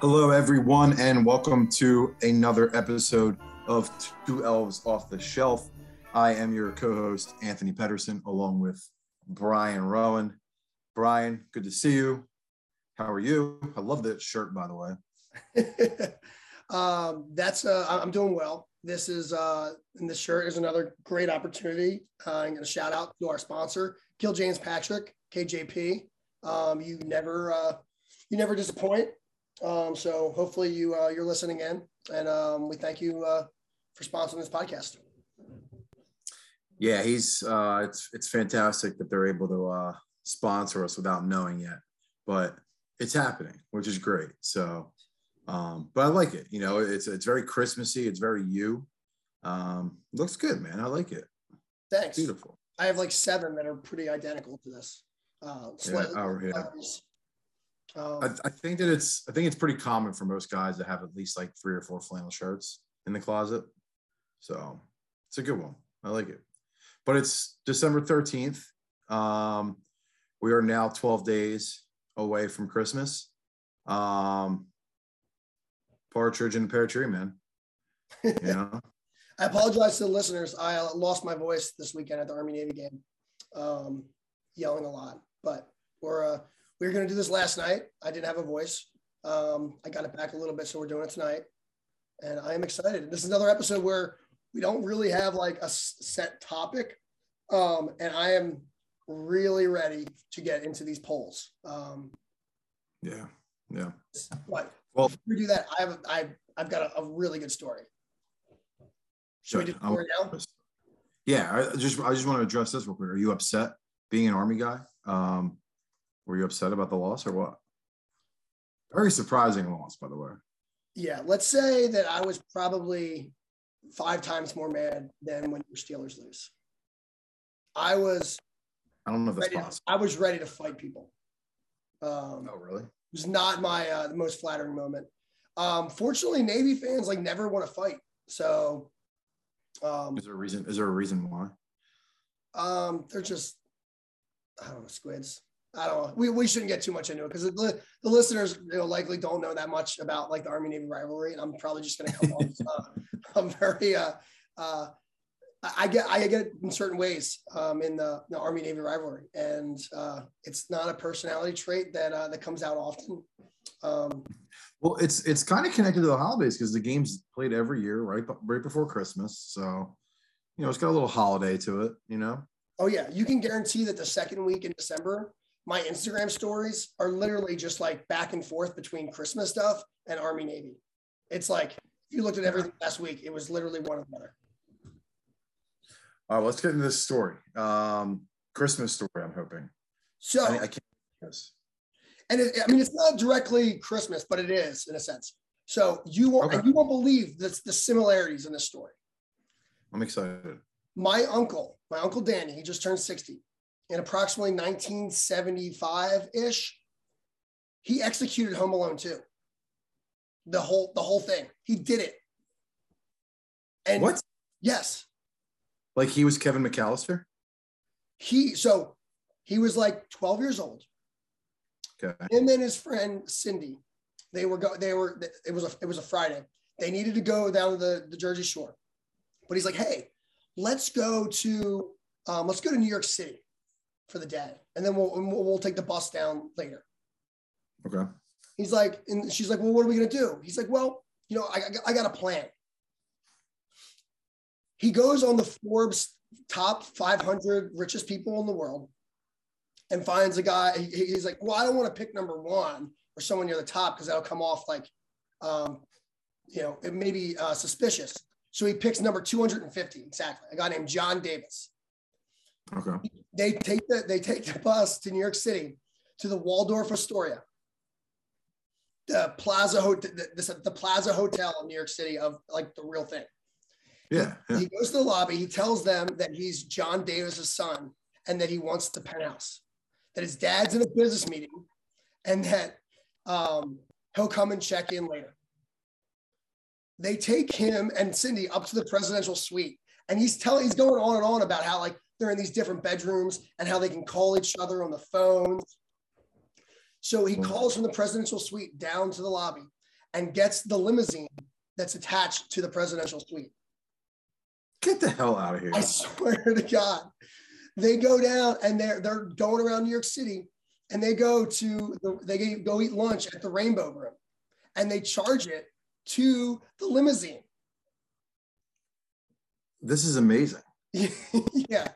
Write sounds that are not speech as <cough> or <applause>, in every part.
Hello, everyone, and welcome to another episode of Two Elves Off the Shelf. I am your co host, Anthony Pedersen, along with Brian Rowan. Brian, good to see you. How are you? I love that shirt, by the way. <laughs> um, that's uh, I'm doing well. This is uh, and this shirt is another great opportunity. Uh, I'm going to shout out to our sponsor, Kill James Patrick, KJP. Um, you never uh, you never disappoint. Um, so hopefully you uh, you're listening in, and um, we thank you uh, for sponsoring this podcast. Yeah, he's uh, it's it's fantastic that they're able to uh, sponsor us without knowing yet, but it's happening, which is great. So, um, but I like it. You know, it's it's very Christmassy. It's very you. Um, looks good, man. I like it. Thanks. Beautiful. I have like seven that are pretty identical to this. Uh, Yeah, oh, yeah. Um, I, I think that it's I think it's pretty common for most guys to have at least like three or four flannel shirts in the closet. So it's a good one. I like it. But it's December 13th. Um, we are now 12 days away from Christmas. Um, partridge in a pear tree, man. <laughs> You know? I apologize to the listeners. I uh, lost my voice this weekend at the Army Navy game, um, yelling a lot. But we're uh, we were going to do this last night. I didn't have a voice. Um, I got it back a little bit, so we're doing it tonight, and I am excited. This is another episode where we don't really have like a set topic, um, and I am really ready to get into these polls. Um, yeah. Yeah. but Well, we do that, I have I I've got a, a really good story. Should we do good. story now? Yeah, I just I just want to address this real quick. Are you upset being an army guy? Um, were you upset about the loss or what? Very surprising loss, by the way. Yeah, let's say that I was probably five times more mad than when your Steelers lose. I was I don't know if that's ready. Possible. I was ready to fight people. Um, Oh, really? it was not my uh, the most flattering moment. Um, fortunately, Navy fans like never want to fight, so um, Is there a reason? Is there a reason why? um, they're just I don't know squids. I don't know. We, we shouldn't get too much into it because the, the listeners you know, likely don't know that much about like the Army Navy rivalry, and I'm probably just going to come off. Uh, <laughs> I'm very uh, uh, I I get I get it in certain ways um, in the, the Army Navy rivalry, and uh, it's not a personality trait that uh, that comes out often. Um, Well, it's it's kind of connected to the holidays because the game's played every year, right? Right before Christmas, so you know it's got a little holiday to it. You know. oh yeah, you can guarantee that the second week in December, my Instagram stories are literally just like back and forth between Christmas stuff and Army Navy. It's like if you looked at everything last week, it was literally one or the other. All right, let's get into this story. Um, Christmas story. I'm hoping. So I, I can't. Yes. and it, I mean, it's not directly Christmas, but it is in a sense. So you won't, Okay. you won't believe the, the similarities in this story. I'm excited. My uncle, my uncle Danny, he just turned 60 in approximately 1975 ish. He executed Home Alone 2. The whole, the whole thing. He did it. And What? Yes. Like he was Kevin McAllister? He, so he was like 12 years old. Okay. him and his friend Cindy, they were go, they were it was a it was a Friday. They needed to go down to the, the Jersey Shore, but he's like, hey, let's go to um, let's go to New York City for the day, and then we'll we'll, we'll take the bus down later. Okay. He's like, and she's like, well, what are we gonna do? He's like, well, you know, I, I got a plan. He goes on the Forbes top 500 richest people in the world and finds a guy. he- He's like, well, I don't want to pick number one or someone near the top because that'll come off like, um, you know, it may be uh, suspicious. So he picks number 250 exactly. A guy named John Davis. Okay. They take the they take the bus to New York City to the Waldorf Astoria, the Plaza Hotel, the, the, the Plaza Hotel in New York City of like the real thing. Yeah. yeah. He goes to the lobby. He tells them that he's John Davis's son and that he wants the penthouse. That his dad's in a business meeting, and that um, he'll come and check in later. They take him and Cindy up to the presidential suite, and he's telling he's going on and on about how like they're in these different bedrooms and how they can call each other on the phones. So he mm. calls from the presidential suite down to the lobby, and gets the limousine that's attached to the presidential suite. Get the hell out of here. I <laughs> swear to God. They go down and they're they're going around New York City and they go to the, they go eat lunch at the Rainbow Room and they charge it to the limousine. This is amazing. <laughs> yeah.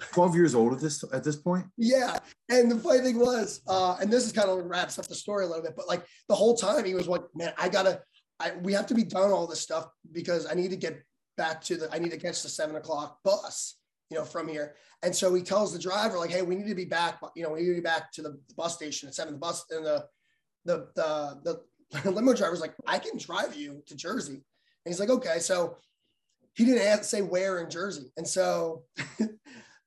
12 years old at this at this point? Yeah and the funny thing was uh and this is kind of wraps up the story a little bit but like the whole time he was like man i gotta I, we have to be done all this stuff because i need to get back to the i need to catch the seven o'clock bus you know from here. And so he tells the driver like hey we need to be back you know we need to be back to the bus station at seven the bus and the the the, the <laughs> limo driver's like i can drive you to jersey and he's like okay so he didn't say where in jersey and so <laughs>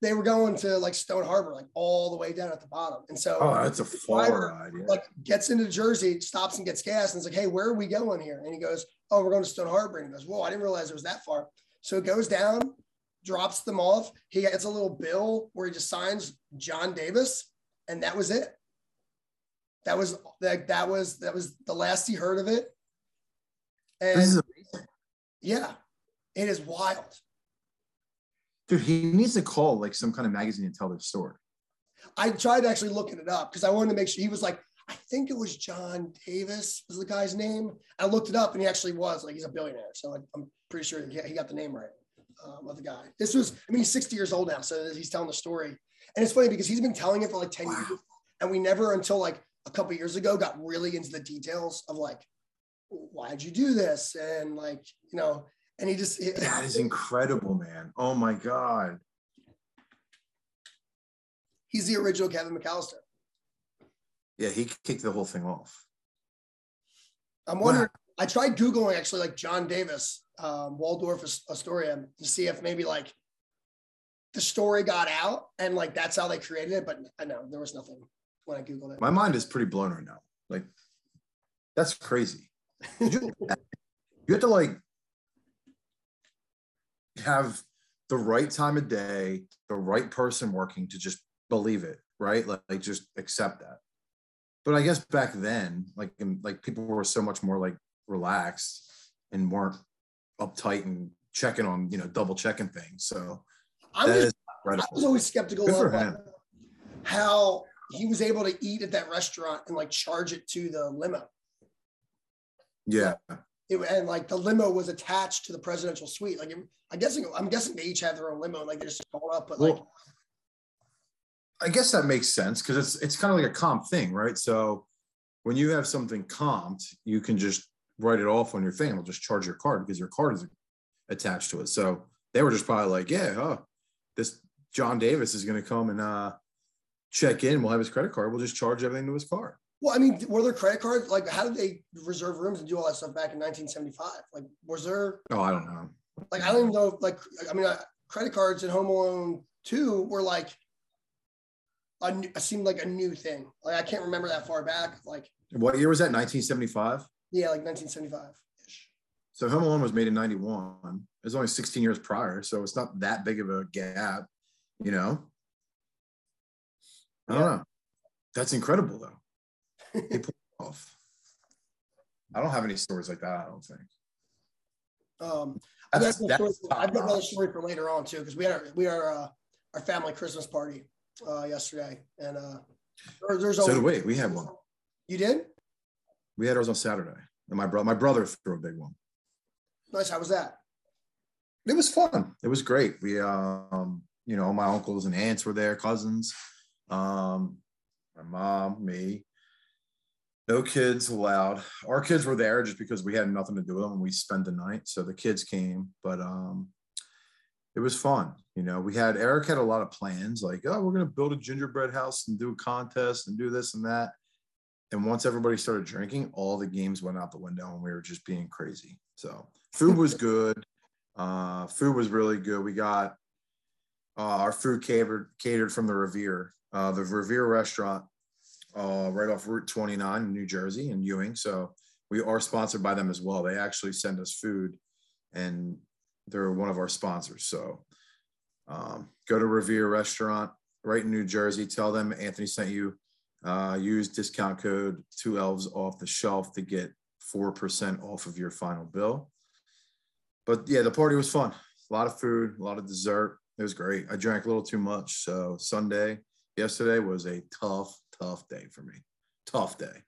they were going to like Stone Harbor, like all the way down at the bottom. And so, oh, that's a far ride. Yeah. Like gets into Jersey, stops and gets gas, and it's like, hey, where are we going here? And he goes, oh, we're going to Stone Harbor. And he goes, whoa, I didn't realize it was that far. So it goes down, drops them off. He gets a little bill where he just signs John Davis, and that was it. That was like that was that was the last he heard of it. And yeah, it is wild. Dude, he needs to call like some kind of magazine and tell their story. I tried actually looking it up because I wanted to make sure he was like, I think it was John Davis was the guy's name. I looked it up and he actually was like he's a billionaire. So like, I'm pretty sure he got the name right um, of the guy. This was, I mean, he's 60 years old now, so he's telling the story. And it's funny because he's been telling it for like 10 wow. years, and we never until like a couple years ago got really into the details of like, why'd you do this? And like, you know, and he just <laughs> that is incredible, man. Oh my god. He's the original Kevin McAllister. Yeah, he kicked the whole thing off. I'm wondering. Wow. I tried googling actually, like John Davis, um, Waldorf Astoria, to see if maybe like the story got out and like that's how they created it. But I know there was nothing when I googled it. My mind is pretty blown right now. Like that's crazy. <laughs> you have to like have the right time of day, the right person working to just believe it, right? Like, like just accept that. But I guess back then, like in, like people were so much more like relaxed and weren't uptight and checking on, you know, double checking things. So I was, I was always skeptical of how he was able to eat at that restaurant and like charge it to the limo. Yeah. It, and like the limo was attached to the presidential suite. Like I'm guessing, I'm guessing they each have their own limo. and Like they just call up, but well, like. I guess that makes sense because it's it's kind of like a comp thing, right? So when you have something comped, you can just write it off on your thing. It'll just charge your card because your card is attached to it. So they were just probably like, yeah, huh, this John Davis is going to come and uh, check in. We'll have his credit card. We'll just charge everything to his card. Well, I mean, were there credit cards? Like, how did they reserve rooms and do all that stuff back in 1975? Like, was there? Oh, I don't know. Like, I don't even know. If, like, I mean, uh, credit cards in Home Alone 2 were like, a seemed like a new thing. Like, I can't remember that far back. Like, what year was that? 1975? Yeah, like 1975 ish. So Home Alone was made in 91. It was only 16 years prior. So it's not that big of a gap, you know? I don't yeah. know. That's incredible, though they off. I don't have any stories like that. I don't think. Um, I've got, got another story for later on too, because we had our, we had our, uh, our family Christmas party uh, yesterday, and uh, there, there's so did we. We had one. You did? We had ours on Saturday, and my brother my brother threw a big one. Nice. How was that? It was fun. It was great. We, um, you know, my uncles and aunts were there, cousins, um, my mom, me, no kids allowed. Our kids were there just because we had nothing to do with them and we spent the night. So the kids came, but um, it was fun. You know, we had Eric had a lot of plans like, oh, we're going to build a gingerbread house and do a contest and do this and that. And once everybody started drinking, all the games went out the window and we were just being crazy. So food was good. Uh, food was really good. We got uh, our food catered catered from the Revere. Uh, the Revere restaurant uh, right off Route 29 in New Jersey in Ewing. So we are sponsored by them as well. They actually send us food and they're one of our sponsors. So um, go to Revere Restaurant right in New Jersey. Tell them Anthony sent you. Uh, use discount code two elves off the shelf to get 4% off of your final bill. But yeah, the party was fun. A lot of food, a lot of dessert. It was great. I drank a little too much. So Sunday, yesterday was a tough, tough day for me. Tough day.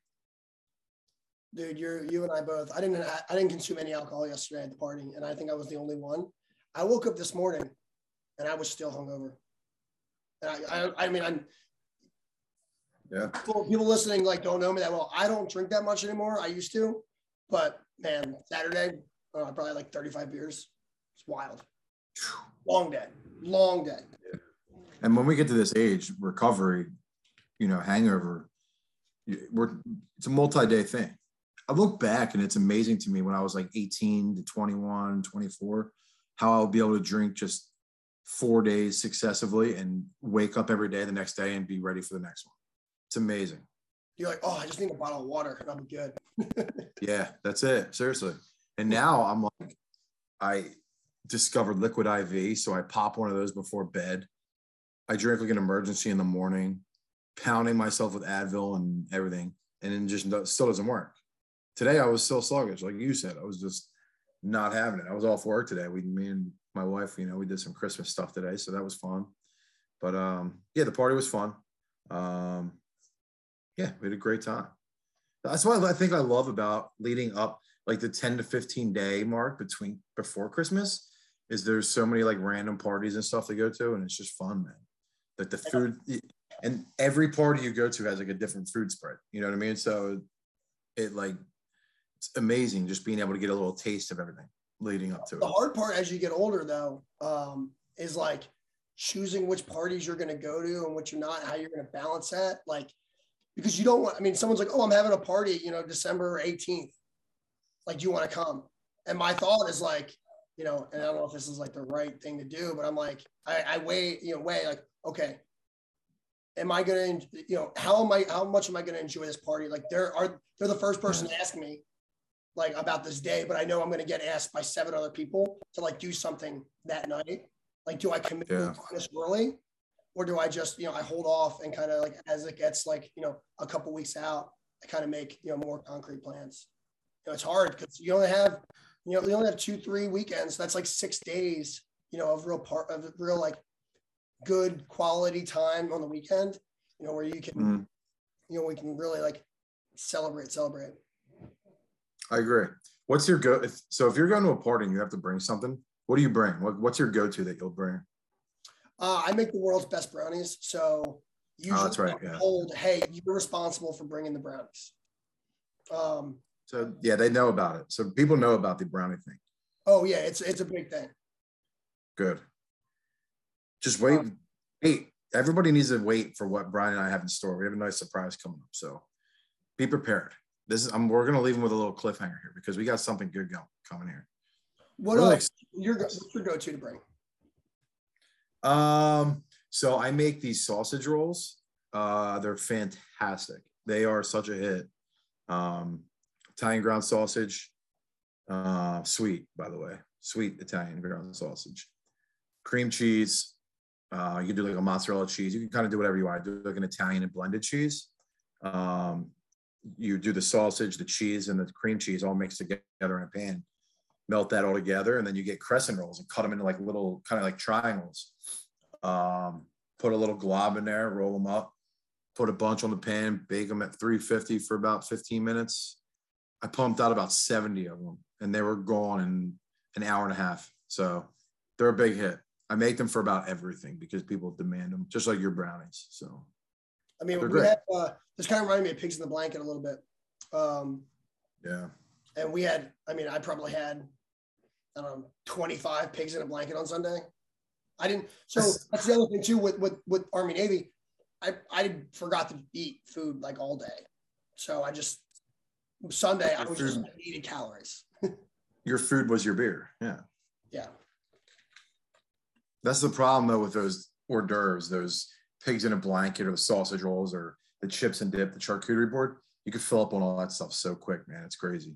Dude, you're you and I both. I didn't I didn't consume any alcohol yesterday at the party, and I think I was the only one. I woke up this morning and I was still hungover. And I I, I mean I'm yeah. People, people listening like don't know me that well. I don't drink that much anymore. I used to, but man, Saturday, uh, I probably like 35 beers. It's wild. Long day, long day. And when we get to this age, recovery, you know, hangover, we're it's a multi-day thing. I look back and it's amazing to me when I was like 18 to 21, 24, how I'll be able to drink just four days successively and wake up every day the next day and be ready for the next one. It's amazing. You're like, oh, I just need a bottle of water and I'm good. <laughs> yeah, that's it. Seriously. And now I'm like, I discovered liquid IV. So I pop one of those before bed. I drink like an emergency in the morning, pounding myself with Advil and everything. And then just still doesn't work. Today I was still sluggish. Like you said, I was just not having it. I was off work today. We, me and my wife, you know, we did some Christmas stuff today. So that was fun. But um, yeah, the party was fun. Um, yeah, we had a great time. That's what I think I love about leading up like the 10 to 15 day mark between before Christmas is there's so many like random parties and stuff to go to and it's just fun, man. Like the food and every party you go to has like a different food spread. You know what I mean? So it like it's amazing just being able to get a little taste of everything leading up to the it. The hard part as you get older though, um, is like choosing which parties you're going to go to and what you're not, how you're going to balance that. Like, because you don't want, I mean, someone's like, oh, I'm having a party, you know, December 18th. Like, do you want to come? And my thought is like, you know, and I don't know if this is like the right thing to do, but I'm like, I, I weigh, you know, weigh like, okay, am I going to, you know, how am I, how much am I going to enjoy this party? Like, there are, they're the first person to ask me like about this day, but I know I'm going to get asked by seven other people to like do something that night. Like, do I commit yeah. this early? or do I just, you know, I hold off and kind of like as it gets like, you know, a couple weeks out, I kind of make, you know, more concrete plans. You know, it's hard because you only have, you know, you only have two, three weekends. That's like six days, you know, of real part of real like good quality time on the weekend, you know, where you can, mm. you know, we can really like celebrate, celebrate. I agree. What's your go? If, so if you're going to a party and you have to bring something, what do you bring? What, what's your go-to that you'll bring? Uh, I make the world's best brownies, so usually oh, that's right. Yeah. told, "Hey, you're responsible for bringing the brownies." Um, so yeah, they know about it. So people know about the brownie thing. Oh yeah, it's it's a big thing. Good. Just wait. Um, wait. Everybody needs to wait for what Brian and I have in store. We have a nice surprise coming up, so be prepared. This is I'm, we're gonna leave them with a little cliffhanger here because we got something good going coming here. What really else? Your, what's your go-to to bring? Um, so I make these sausage rolls. Uh, they're fantastic. They are such a hit. Um, Italian ground sausage, uh, sweet, by the way, sweet Italian ground sausage, cream cheese. Uh, you can do like a mozzarella cheese. You can kind of do whatever you want. Do like an Italian and blended cheese. Um, you do the sausage, the cheese, and the cream cheese all mixed together in a pan melt that all together, and then you get crescent rolls and cut them into like little kind of like triangles. Um, put a little glob in there, roll them up, put a bunch on the pan, bake them at 350 for about 15 minutes. I pumped out about 70 of them, and they were gone in an hour and a half. So they're a big hit. I make them for about everything because people demand them, just like your brownies. So, I mean, we had uh, this kind of reminded me of pigs in the blanket a little bit. Um, yeah. And we had, I mean, I probably had I don't know, 25 pigs in a blanket on Sunday. I didn't. So <laughs> that's the other thing too with with with Army Navy. I I forgot to eat food like all day, so I just Sunday your I was food, just eating calories. <laughs> your food was your beer. Yeah. Yeah. That's the problem though with those hors d'oeuvres, those pigs in a blanket or the sausage rolls or the chips and dip, the charcuterie board. You could fill up on all that stuff so quick, man. It's crazy.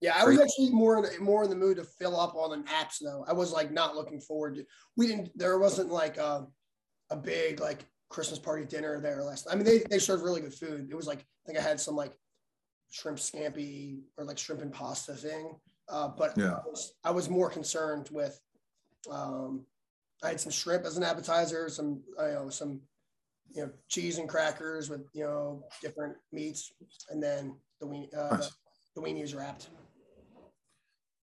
Yeah, I was actually more in the, more in the mood to fill up on the apps though. I was like not looking forward to. We didn't. There wasn't like a, a big like Christmas party dinner there last. I mean, they they served really good food. It was like I think I had some like shrimp scampi or like shrimp and pasta thing. Uh, but Yeah. I, was, I was more concerned with. Um, I had some shrimp as an appetizer, some you know some, you know, cheese and crackers with you know different meats, and then the weenie, uh, Nice. the weenies wrapped.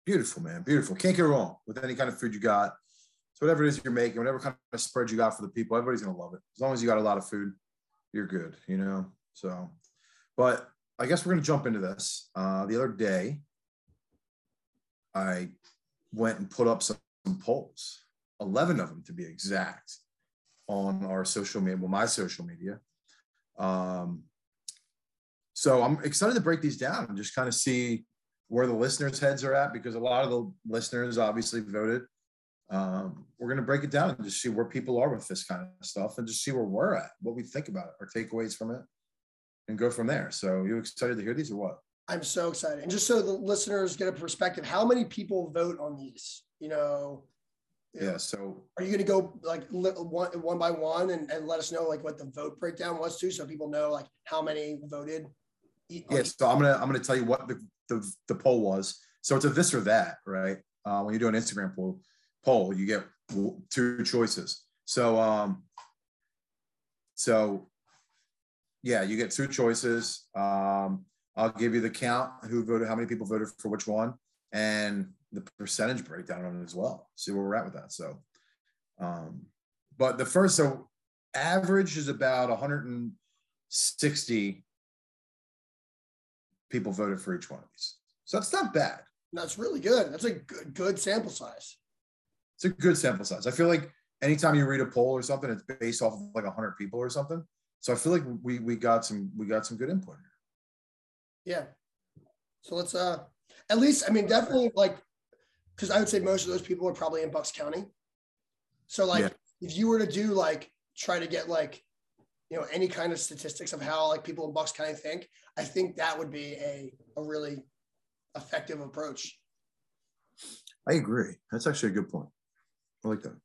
Beautiful, man. Beautiful. Can't go wrong with any kind of food you got. So whatever it is you're making, whatever kind of spread you got for the people, everybody's gonna love it. As long as you got a lot of food, you're good, you know. So, but I guess we're gonna jump into this. Uh, the other day, I went and put up some, some polls, eleven of them to be exact, on our social media, well, my social media. Um, so I'm excited to break these down and just kind of see where the listeners' heads are at because a lot of the listeners obviously voted. Um, we're going to break it down and just see where people are with this kind of stuff and just see where we're at, what we think about it, our takeaways from it, and go from there. So, you excited to hear these or what? I'm so excited. And just so the listeners get a perspective, how many people vote on these? You know, Yeah. So, are you going to go like li- one, one by one and, and let us know like what the vote breakdown was too, so people know like how many voted? Yeah. So I'm gonna I'm gonna tell you what the the, the poll was. So it's a this or that, right? Uh, when you do an Instagram poll, poll, you get two choices. So um, so yeah, you get two choices. Um, I'll give you the count, who voted, how many people voted for which one, and the percentage breakdown on it as well. See where we're at with that. So, um, but the first, so average is about 160 people voted for each one of these. So that's not bad. That's really good. That's a good, good sample size. It's a good sample size. I feel like anytime you read a poll or something, it's based off of like 100 people or something. So I feel like we we got some we got some good input here. Yeah. So let's uh at least I mean definitely like because I would say most of those people are probably in Bucks County. So like Yeah. if you were to do like try to get like you know any kind of statistics of how like people in Bucks County think, I think that would be a a really effective approach. I agree. That's actually a good point. I like that.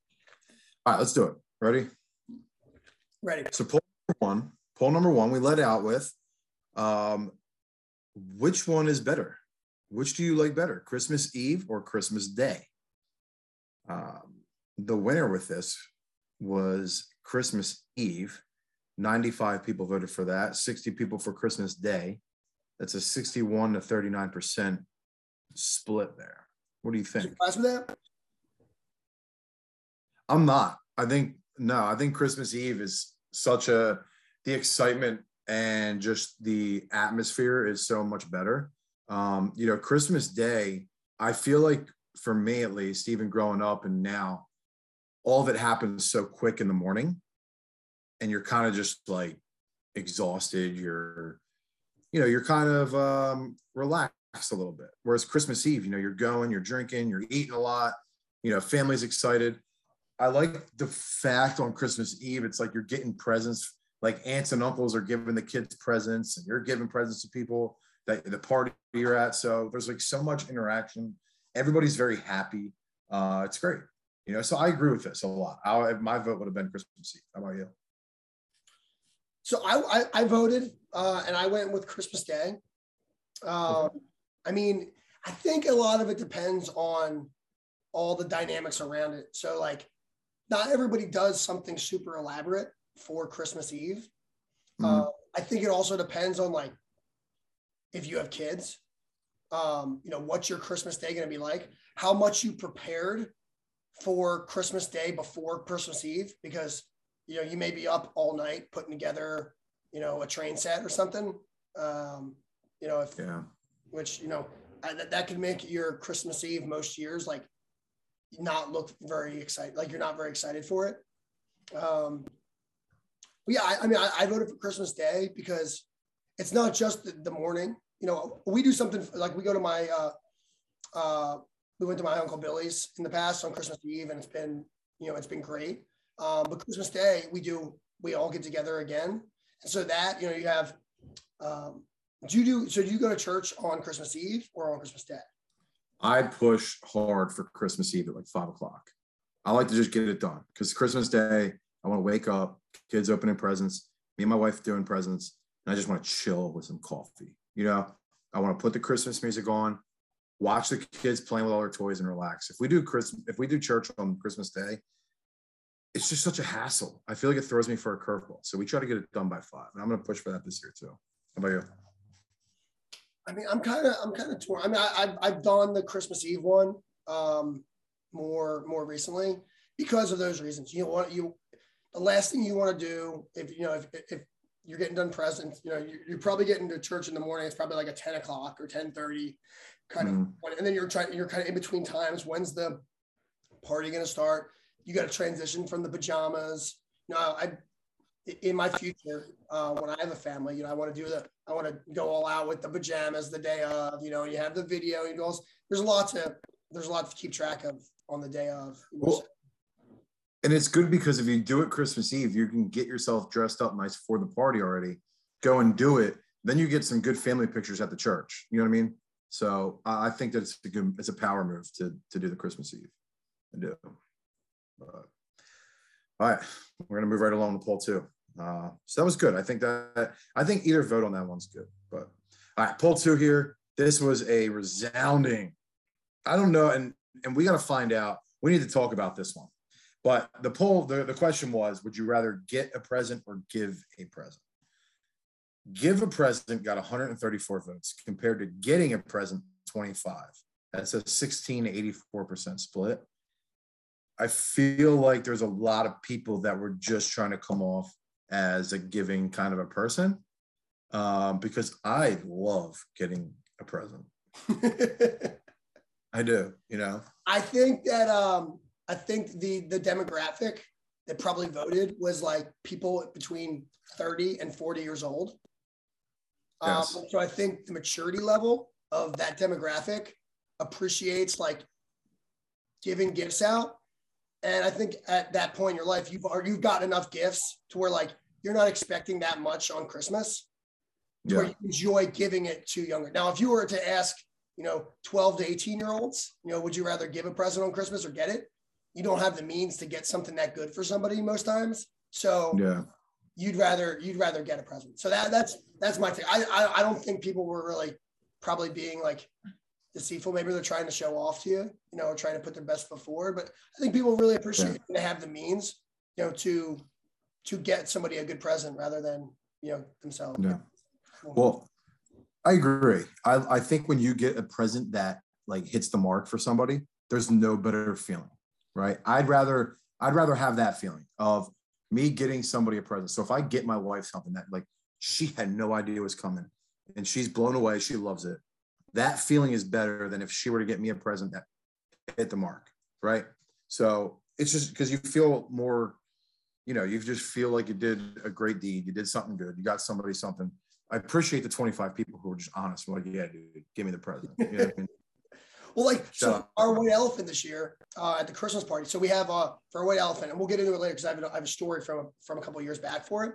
All right, let's do it. Ready? Ready. So poll number one, poll number one, we let out with um, which one is better? Which do you like better, Christmas Eve or Christmas Day? Um, the winner with this was Christmas Eve. 95 people voted for that, 60 people for Christmas Day. That's a 61 to 39% split there. What do you think? Surprised with that? I'm not. I think no. I think Christmas Eve is such a the excitement and just the atmosphere is so much better. Um, you know, Christmas Day. I feel like for me at least, even growing up and now, all of it happens so quick in the morning, and you're kind of just like exhausted. You're, you know, you're kind of um, relaxed a little bit. Whereas Christmas Eve, you know, you're going, you're drinking, you're eating a lot. You know, family's excited. I like the fact on Christmas Eve, it's like you're getting presents, like aunts and uncles are giving the kids presents, and you're giving presents to people that the party you're at. So there's like so much interaction. Everybody's very happy. Uh, it's great. You know, so I agree with this a lot. I, my vote would have been Christmas Eve. How about you? So I I, I voted uh, and I went with Christmas Day. Um, I mean, I think a lot of it depends on all the dynamics around it. So like, not everybody does something super elaborate for Christmas Eve. Mhm. Uh, I think it also depends on like if you have kids. Um, you know, what's your Christmas Day going to be like? How much you prepared for Christmas Day before Christmas Eve? Because you know you may be up all night putting together you know a train set or something. Um, you know, if Yeah. which you know I, that, that could make your Christmas Eve most years like not look very excited, like you're not very excited for it. Um, yeah, I, I mean, I, I voted for Christmas Day because it's not just the, the morning. You know, we do something like we go to my, uh, uh, we went to my uncle Billy's in the past on Christmas Eve, and it's been, you know, it's been great. Um, but Christmas Day, we do, we all get together again, and so that you know, you have. Um, do you do so? Do you go to church on Christmas Eve or on Christmas Day? I push hard for Christmas Eve at like five o'clock. I like to just get it done because Christmas Day, I want to wake up, kids opening presents, me and my wife doing presents, I just want to chill with some coffee. You know, I want to put the Christmas music on, watch the kids playing with all their toys and relax. If we do Christmas, if we do church on Christmas Day, it's just such a hassle. I feel like it throws me for a curveball. So we try to get it done by five. And I'm gonna push for that this year too. How about you? I mean, I'm kind of, I'm kind of torn. I mean, I, I've, I've done the Christmas Eve one um, more, more recently because of those reasons. You know what you, the last thing you want to do if you know if, if you're getting done presents, you know, you're, you're, probably getting to church in the morning. It's probably like a 10 o'clock or 10 30 kind mm. of, and then you're trying, you're kind of in between times. When's the party going to start? You got to transition from the pajamas. You know, I, in my future, uh, when I have a family, you know, I want to do the, I want to go all out with the pajamas the day of, you know, you have the video, you know, there's a lot to, there's a lot to keep track of on the day of. Well, and it's good because if you do it Christmas Eve, you can get yourself dressed up nice for the party already. Go and do it. Then you get some good family pictures at the church. You know what I mean? So I think that it's a good, it's a power move to to do the Christmas Eve. I do. But, all right, we're gonna move right along to poll two. Uh, so that was good. I think that I think either vote on that one's good. But all right, poll two here. This was a resounding. I don't know, and and we got to find out. We need to talk about this one. But the poll, the, the question was, would you rather get a present or give a present? Give a present got 134 votes compared to getting a present 25. That's a 16 to 84% split. I feel like there's a lot of people that were just trying to come off as a giving kind of a person um, because I love getting a present. <laughs> I do, you know. I think that um, I think the the demographic that probably voted was like people between 30 and 40 years old. Um, yes. Um, so I think the maturity level of that demographic appreciates like giving gifts out. And I think at that point in your life, you've you've got enough gifts to where like you're not expecting that much on Christmas. Yeah. Where you enjoy giving it to younger. Now, if you were to ask, you know, 12 to 18 year olds, you know, would you rather give a present on Christmas or get it? You don't have the means to get something that good for somebody most times. So yeah, you'd rather you'd rather get a present. So that that's that's my thing. I, I I don't think people were really probably being like deceitful. Maybe they're trying to show off to you, you know, trying to put their best foot forward. But I think people really appreciate yeah. to have the means, you know, to to get somebody a good present rather than you know themselves. Yeah. Well, I agree. I, I think when you get a present that like hits the mark for somebody, there's no better feeling right? I'd rather I'd rather have that feeling of me getting somebody a present. So if I get my wife something that like she had no idea was coming and she's blown away, she loves it. That feeling is better than if she were to get me a present that hit the mark, right? So it's just because you feel more, you know, you just feel like you did a great deed, you did something good, you got somebody something. I appreciate the 25 people who are just honest, like, yeah, dude, give me the present. You know I mean? Well, like so, our white elephant this year uh, at the Christmas party. So we have uh, for a white elephant, and we'll get into it later because I, I, have a story from from a couple years back for it.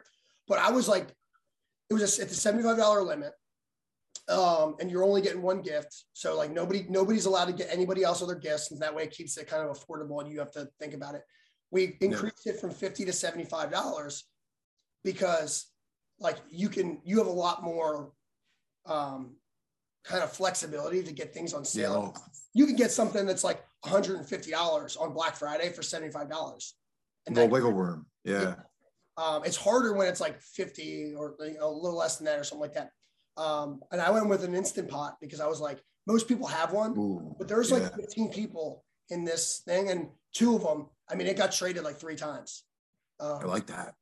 But I was like, it was a, it's a seventy five dollar limit, um, and you're only getting one gift. So like nobody nobody's allowed to get anybody else other gifts, and that way it keeps it kind of affordable, and you have to think about it. We increased it from fifty to seventy five dollars because like you can you have a lot more um, kind of flexibility to get things on sale. Yeah. You can get something that's like $150 on Black Friday for $75. And no wiggle room. Yeah. Um, it's harder when it's like 50 or you know, a little less than that or something like that. Um, and I went with an instant pot because I was like, most people have one, Ooh, but there's like yeah. 15 people in this thing, and two of them, I mean, it got traded like three times. Um, I like that.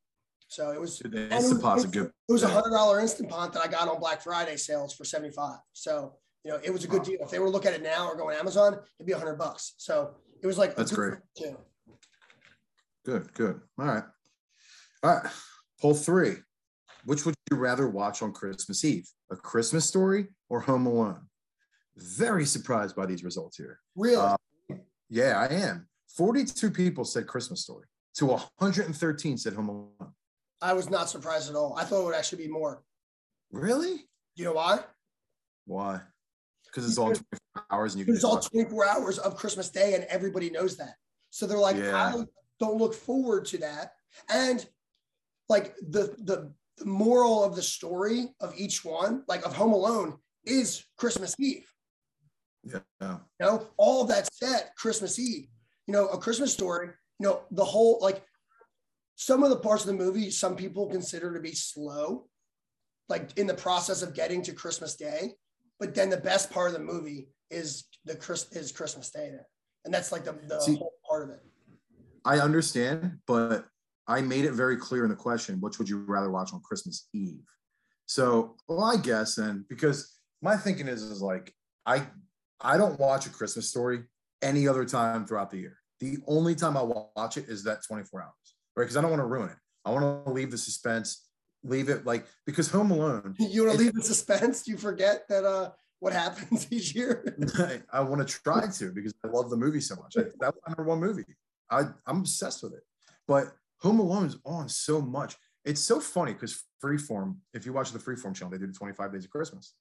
So it was. The Instant Pot's a good. It was a hundred dollar Instant Pot that I got on Black Friday sales for seventy five. So you know it was a good deal. If they were looking at it now or going Amazon, it'd be a hundred bucks. So it was like that's great. Good, good. All right, all right. Poll three: Which would you rather watch on Christmas Eve, A Christmas Story or Home Alone? Very surprised by these results here. Really? Uh, yeah, I am. Forty-two people said Christmas Story. To 113 said Home Alone. I was not surprised at all. I thought it would actually be more. Really? You know why? Why? Because it's all 24 hours and you can it's all 24 hours of Christmas Day and everybody knows that. So they're like, yeah. I don't look forward to that. And like the, the the moral of the story of each one, like of Home Alone, is Christmas Eve. Yeah. You know, all that set Christmas Eve. You know, a Christmas story, you know, the whole like some of the parts of the movie some people consider to be slow, like in the process of getting to Christmas Day. But then the best part of the movie is the Chris is Christmas Day there. And that's like the, the See- whole part of it. I understand, but I made it very clear in the question, which would you rather watch on Christmas Eve? So, well, I guess then because my thinking is is like I I don't watch a Christmas story any other time throughout the year. The only time I watch it is that 24 hours, right? Because I don't want to ruin it. I want to leave the suspense, leave it like because Home Alone, <laughs> You want to leave the suspense? You forget that uh what happens <laughs> each year. I want to try to because I love the movie so much. That was my number one movie. I, I'm obsessed with it. But Home Alone is on so much. It's so funny because Freeform, if you watch the Freeform channel, they do the 25 Days of Christmas.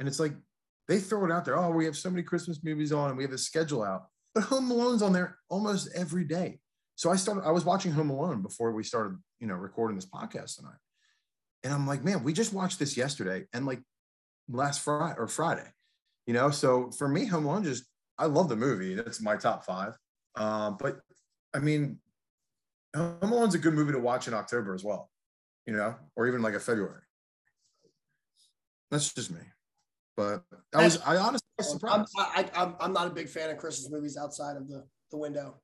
And it's like they throw it out there. Oh, we have so many Christmas movies on and we have a schedule out. But Home Alone's on there almost every day. So I started, I was watching Home Alone before we started, you know, recording this podcast tonight. And I'm like, man, we just watched this yesterday and like last Friday or Friday, you know? So for me, Home Alone just, I love the movie. It's my top five. Um, but I mean, Home Alone's a good movie to watch in October as well, you know, or even like a February. That's just me. But I was, I honestly was I'm, surprised. I, I, I'm, I'm not a big fan of Christmas movies outside of the, the window.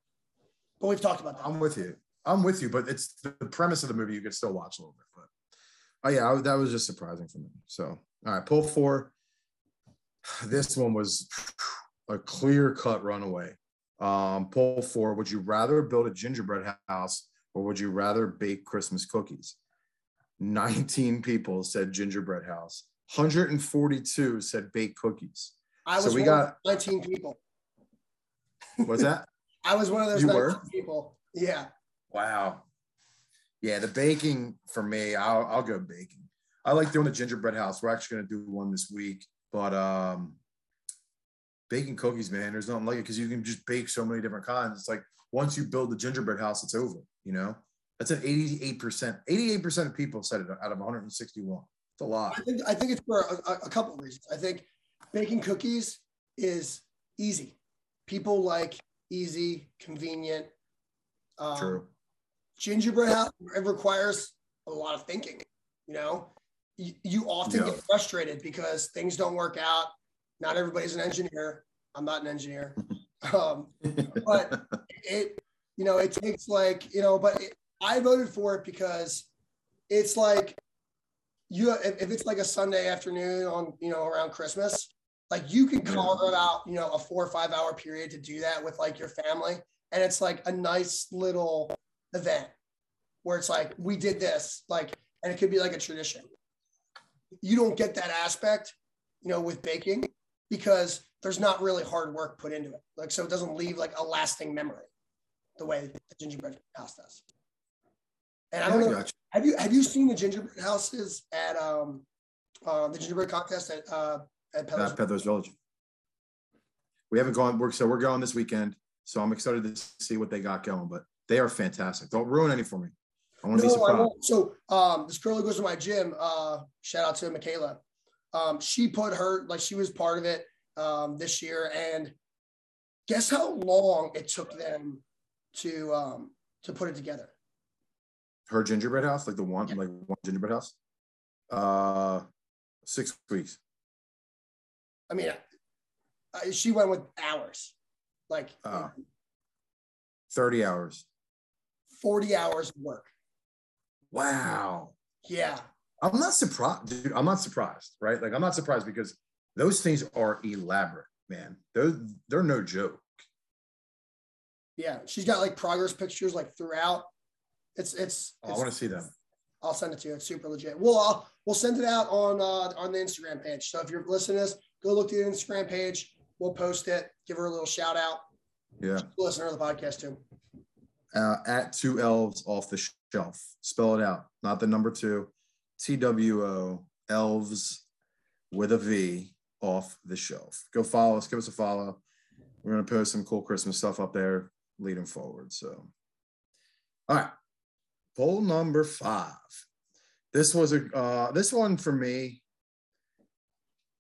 But we've talked about that. I'm with you. I'm with you, but it's the premise of the movie you could still watch a little bit. But oh yeah, I, that was just surprising for me. So all right, pull four. <sighs> This one was <sighs> a clear cut runaway. Um, pull four. Would you rather build a gingerbread house or would you rather bake Christmas cookies? 19 people said gingerbread house. 142 said bake cookies. I so was we got- 19 people. What's that? <laughs> I was one of those You were? people. Yeah. Wow. Yeah, the baking for me, I'll, I'll go baking. I like doing the gingerbread house. We're actually going to do one this week, but um, baking cookies, man, there's nothing like it because you can just bake so many different kinds. It's like once you build the gingerbread house, it's over. You know, that's an 88%. 88% of people said it out of 161. It's a lot. I think I think it's for a, a- a couple of reasons. I think baking cookies is easy. People like easy, convenient. Um, True. Gingerbread house it requires a lot of thinking. You know, you, you often Yeah. get frustrated because things don't work out. Not everybody's an engineer. I'm not an engineer. <laughs> um, but it you know it takes like you know but it, i voted for it because it's like you if, if it's like a sunday afternoon on you know around christmas like you can carve out you know a four or five hour period to do that with like your family and it's like a nice little event where it's like we did this like and it could be like a tradition you don't get that aspect you know with baking because there's not really hard work put into it. Like, so it doesn't leave like a lasting memory the way the gingerbread house does. And I don't know, have you have you seen the gingerbread houses at um uh, the gingerbread contest at uh at Peddler's? At Peddler's Village. We haven't gone. We're so we're going this weekend. So I'm excited to see what they got going. But they are fantastic. Don't ruin any for me. I want to be No, I surprised. So um, this girl who goes to my gym, uh, shout out to Michaela. Um, she put her like she was part of it um, this year, and guess how long it took them to um, to put it together? Her gingerbread house, like the one, Yeah. like one gingerbread house. Uh, six weeks. I mean, uh, she went with hours, like Oh. Thirty hours. forty hours of work. Wow. Yeah, I'm not surprised, dude. I'm not surprised, right? Like I'm not surprised because those things are elaborate, man. Those they're no joke. yeah. She's got like progress pictures like throughout. It's it's. Oh, I want to see them. I'll send it to you. It's super legit. We'll I'll, we'll send it out on uh, on the Instagram page. So if you're listening to this, go look at the Instagram page. We'll post it. Give her a little shout out. Yeah. Listen to the podcast too. Uh, at two elves off the shelf. Spell it out, not the number two. T W O elves with a V off the shelf. Go follow us. Give us a follow. We're gonna post some cool Christmas stuff up there leading forward. So, all right, poll number five. This was a uh, this one for me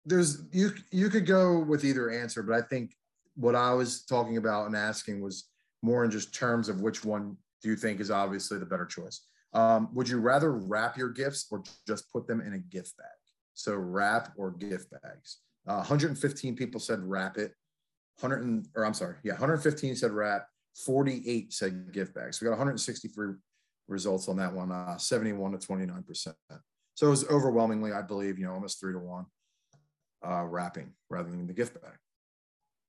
there's you you could go with either answer, but I think what I was talking about and asking was more in just terms of which one do you think is obviously the better choice. Um, would you rather wrap your gifts or just put them in a gift bag? So wrap or gift bags. Uh, 115 people said wrap it. 100 and, or I'm sorry, yeah, 115 said wrap. 48 said gift bags. We got 163 results on that one, uh, 71 to 29 percent. So it was overwhelmingly, I believe, you know, almost three to one uh, wrapping rather than the gift bag.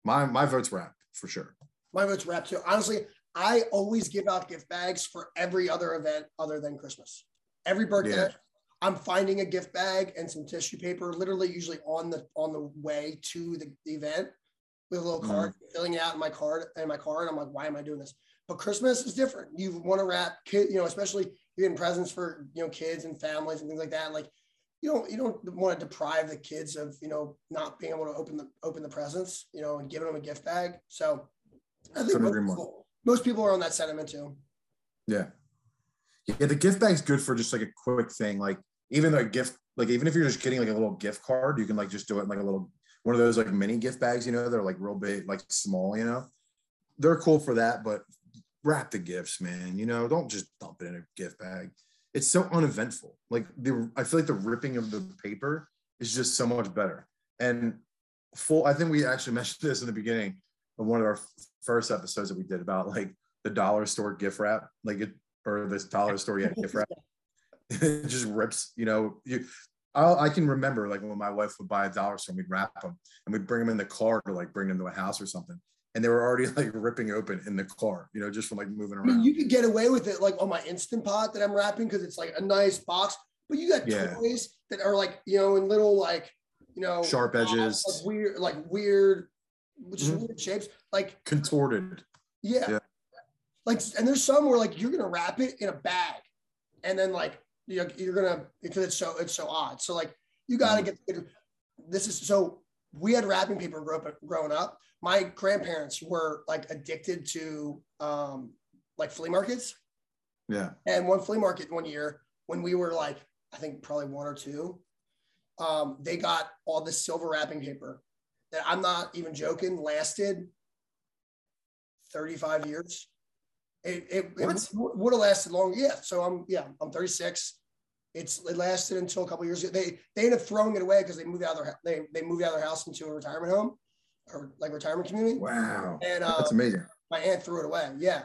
My my vote's wrap for sure. My vote's wrap too. Honestly, I always give out gift bags for every other event other than Christmas. Every birthday, yeah. I'm finding a gift bag and some tissue paper, literally usually on the on the way to the, the event with a little mm-hmm. card, mm. filling it out in my card in my car. And I'm like, why am I doing this? But Christmas is different. You want to wrap kid, you know, especially you're getting presents for you know kids and families and things like that. Like you don't you don't want to deprive the kids of you know not being able to open the open the presents, you know, and giving them a gift bag. So I think most people, most people are on that sentiment too. Yeah. Yeah, the gift bag's good for just like a quick thing. Like even a gift, like even if you're just getting like a little gift card, you can like just do it in like a little one of those like mini gift bags, you know, they're like real big, like small, you know. They're cool for that, but wrap the gifts, man. You know, don't just dump it in a gift bag. It's so uneventful. Like the I feel like the ripping of the paper is just so much better. And full, I think we actually <laughs> mentioned this in the beginning of one of our first episodes that we did about like the dollar store gift wrap, like it or this dollar store yeah, gift wrap. <laughs> <laughs> it just rips, you know. You I'll, i can remember like when my wife would buy a dollar store, and we'd wrap them and we'd bring them in the car to like bring them to a house or something and they were already <laughs> like ripping open in the car, you know, just from like moving around. I mean, you could get away with it like on my instant pot that I'm wrapping because it's like a nice box, but you got yeah. toys that are like you know in little like you know sharp edges, like weird like weird, just mm-hmm. weird shapes, like contorted. Yeah. yeah. Like, and there's some where like you're gonna wrap it in a bag, and then like you're, you're gonna because it's so it's so odd. So like you got to mm-hmm. get this is so we had wrapping paper growing up my grandparents were like addicted to um, like flea markets. Yeah. And one flea market one year when we were like, I think probably one or two, um, they got all this silver wrapping paper that I'm not even joking lasted 35 years. It, it, it would have lasted long. Yeah. So I'm, yeah, I'm 36. It's it lasted until a couple years ago. They they ended up throwing it away because they moved out of their they they moved out of their house into a retirement home or like retirement community. Wow, and uh, that's amazing. My aunt threw it away. Yeah,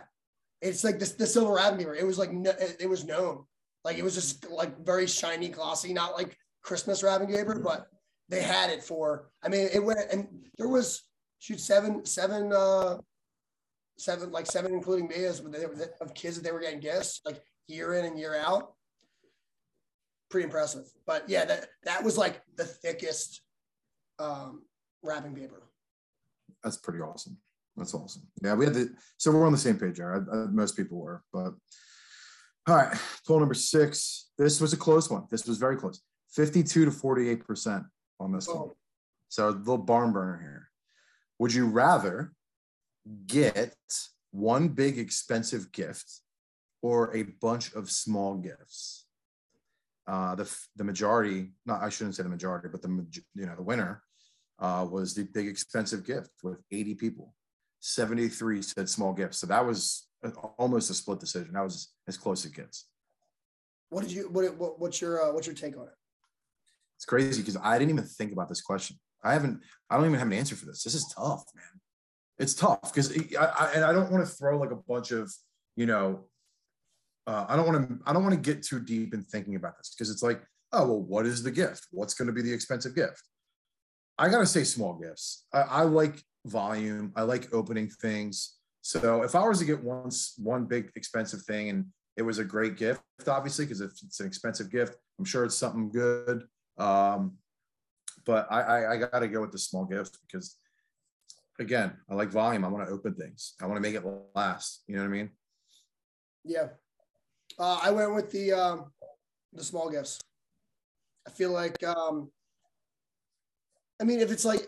it's like this the silver wrapping paper. It was like it, it was known, like it was just like very shiny, glossy, not like Christmas wrapping paper, but they had it for. I mean, it went and there was shoot seven seven uh seven like seven including me as of kids that they were getting gifts like year in and year out. Pretty impressive, but yeah, that that was like the thickest um, wrapping paper that's pretty awesome. That's awesome. Yeah, we had the so we're on the same page here. I, I, most people were, but all right. Poll number six. This was a close one. This was very close. Fifty-two to forty-eight percent on this oh. one. So a little barn burner here. Would you rather get one big expensive gift or a bunch of small gifts? Uh, the the majority, not I shouldn't say the majority, but the you know the winner uh, was the big expensive gift with 80 people. 73 said small gifts. So that was almost a split decision. That was as close as it gets. What did you, what, what what's your, uh, what's your take on it? It's crazy because I didn't even think about this question. I haven't, I don't even have an answer for this. This is tough, man. It's tough because I, I, and I don't want to throw like a bunch of, you know, uh, I don't want to, I don't want to get too deep in thinking about this because it's like, oh, well, what is the gift? What's going to be the expensive gift? I gotta say small gifts. I, I, like volume. I like opening things. So if I was to get one one big expensive thing and it was a great gift, obviously, because if it's an expensive gift, I'm sure it's something good. Um, but I, I, I got to go with the small gifts because, again, I like volume. I want to open things. I want to make it last. You know what I mean? Yeah. Uh, I went with the um, the small gifts. I feel like um, I mean, if it's like,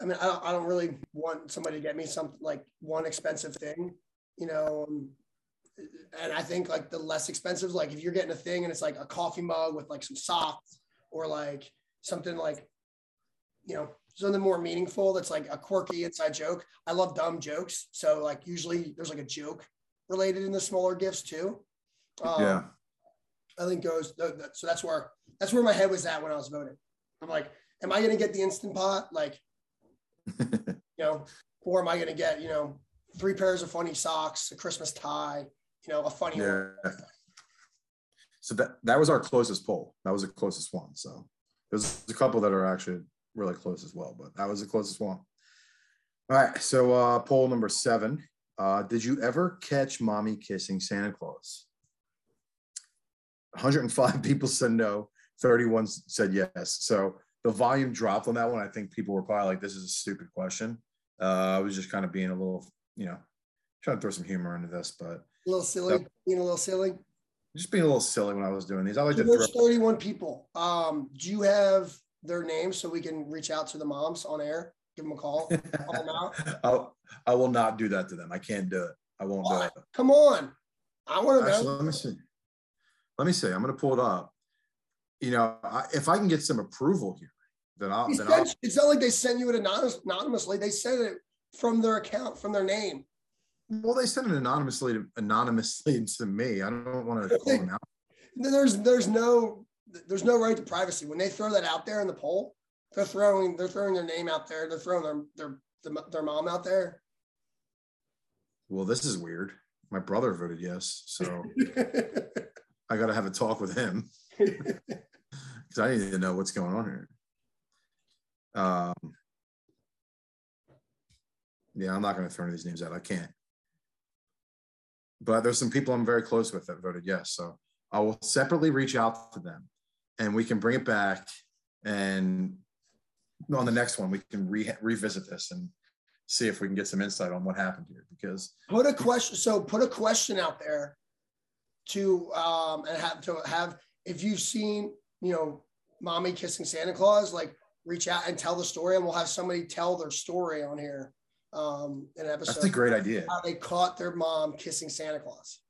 I mean, I don't, I don't really want somebody to get me something like one expensive thing, you know. Um, and I think like the less expensive, like if you're getting a thing and it's like a coffee mug with like some socks or like something like you know, something more meaningful that's like a quirky inside joke. I love dumb jokes. So like usually there's like a joke related in the smaller gifts too. Um, yeah. I think goes so that's where that's where my head was at when I was voting. I'm like, am I gonna get the instant pot? Like, <laughs> you know, or am I gonna get, you know, three pairs of funny socks, a Christmas tie, you know, a funny yeah. One. So that that was our closest poll. That was the closest one. So there's a couple that are actually really close as well, but that was the closest one. All right. So uh poll number seven. Uh, did you ever catch mommy kissing Santa Claus? 105 <laughs> people said no, 31 said yes. So the volume dropped on that one. I think people were probably like, this is a stupid question. Uh, I was just kind of being a little, you know, trying to throw some humor into this, but a little silly, so, being a little silly. Just being a little silly when I was doing these. I like to throw 31 people. Um, do you have their names so we can reach out to the moms on air? Give them a call. call them out. <laughs> I'll, I will not do that to them. I can't do it. I won't what? do it. Come on. I want to know. Let me see. Let me see. I'm going to pull it up. You know, I, if I can get some approval here, then I'll, then I'll. It's not like they sent you it anonymously. They sent it from their account, from their name. Well, they sent it anonymously to, anonymously <laughs> to me. I don't want to call them out. There's there's no there's no right to privacy when they throw that out there in the poll. They're throwing they're throwing their name out there. They're throwing their their their mom out there. Well, this is weird. My brother voted yes, so <laughs> I got to have a talk with him <laughs> because I need to know what's going on here. Um, yeah, I'm not going to throw any of these names out. I can't. But there's some people I'm very close with that voted yes. So I will separately reach out to them and we can bring it back. And on the next one, we can re- revisit this and see if we can get some insight on what happened here. Because put a question. So put a question out there to um, and have to have if you've seen you know mommy kissing Santa Claus, like reach out and tell the story, and we'll have somebody tell their story on here um, in an episode. That's a great idea. How they caught their mom kissing Santa Claus.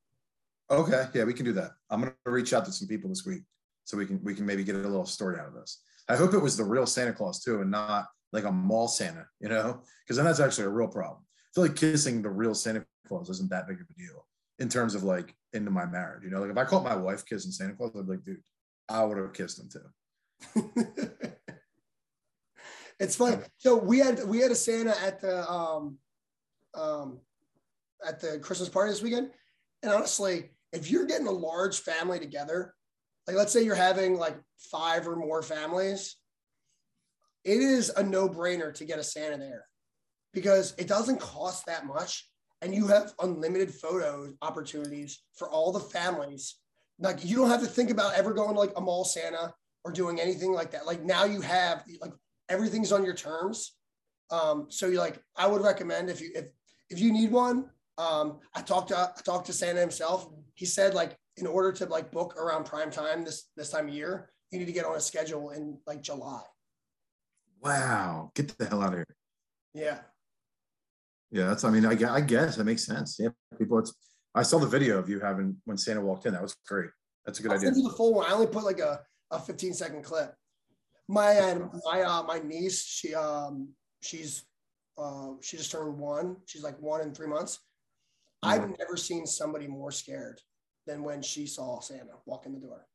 Okay, yeah, we can do that. I'm gonna reach out to some people this week so we can we can maybe get a little story out of this. I hope it was the real Santa Claus too, and not like a mall Santa, you know, because then that's actually a real problem. I feel like kissing the real Santa Claus isn't that big of a deal in terms of like into my marriage. You know, like if I caught my wife kissing Santa Claus, I'd be like, dude, I would have kissed him too. <laughs> it's funny. So we had we had a Santa at the um um at the Christmas party this weekend. And honestly, if you're getting a large family together, like let's say you're having like five or more families, it is a no-brainer to get a Santa there because it doesn't cost that much and you have unlimited photo opportunities for all the families. Like you don't have to think about ever going to like a mall Santa or doing anything like that. Like now you have like everything's on your terms. Um, so you like I would recommend if you if if you need one. Um, I talked to I talked to Santa himself. He said like in order to like book around prime time this this time of year, you need to get on a schedule in like July. Wow, get the hell out of here. Yeah. Yeah, that's. I mean, I, I guess that makes sense. Yeah, people. It's. I saw the video of you having when Santa walked in. That was great. That's a good I'll idea. the full one. I only put like a, a 15 second clip. My uh, my uh, my niece, she um she's uh she just turned one. She's like one in three months. Mm-hmm. I've never seen somebody more scared than when she saw Santa walk in the door.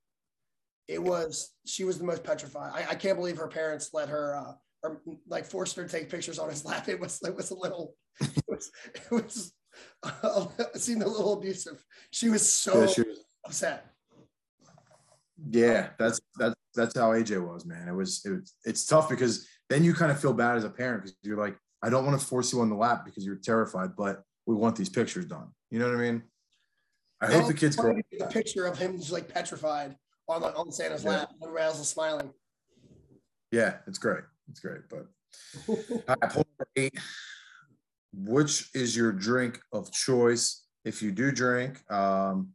It was she was the most petrified. I, I can't believe her parents let her uh, or like forced her to take pictures on his lap. It was it was a little <laughs> it was it was <laughs> seemed a little abusive. She was so yeah, she was, upset. Yeah, that's that's that's how AJ was, man. It was it was it's tough because then you kind of feel bad as a parent because you're like, I don't want to force you on the lap because you're terrified, but we want these pictures done. You know what I mean? I, hope the kids grow. A picture of him just like petrified on on Santa's yeah. lap, and Rails smiling. Yeah, it's great. It's great, but <laughs> all right, eight. Which is your drink of choice if you do drink? Um,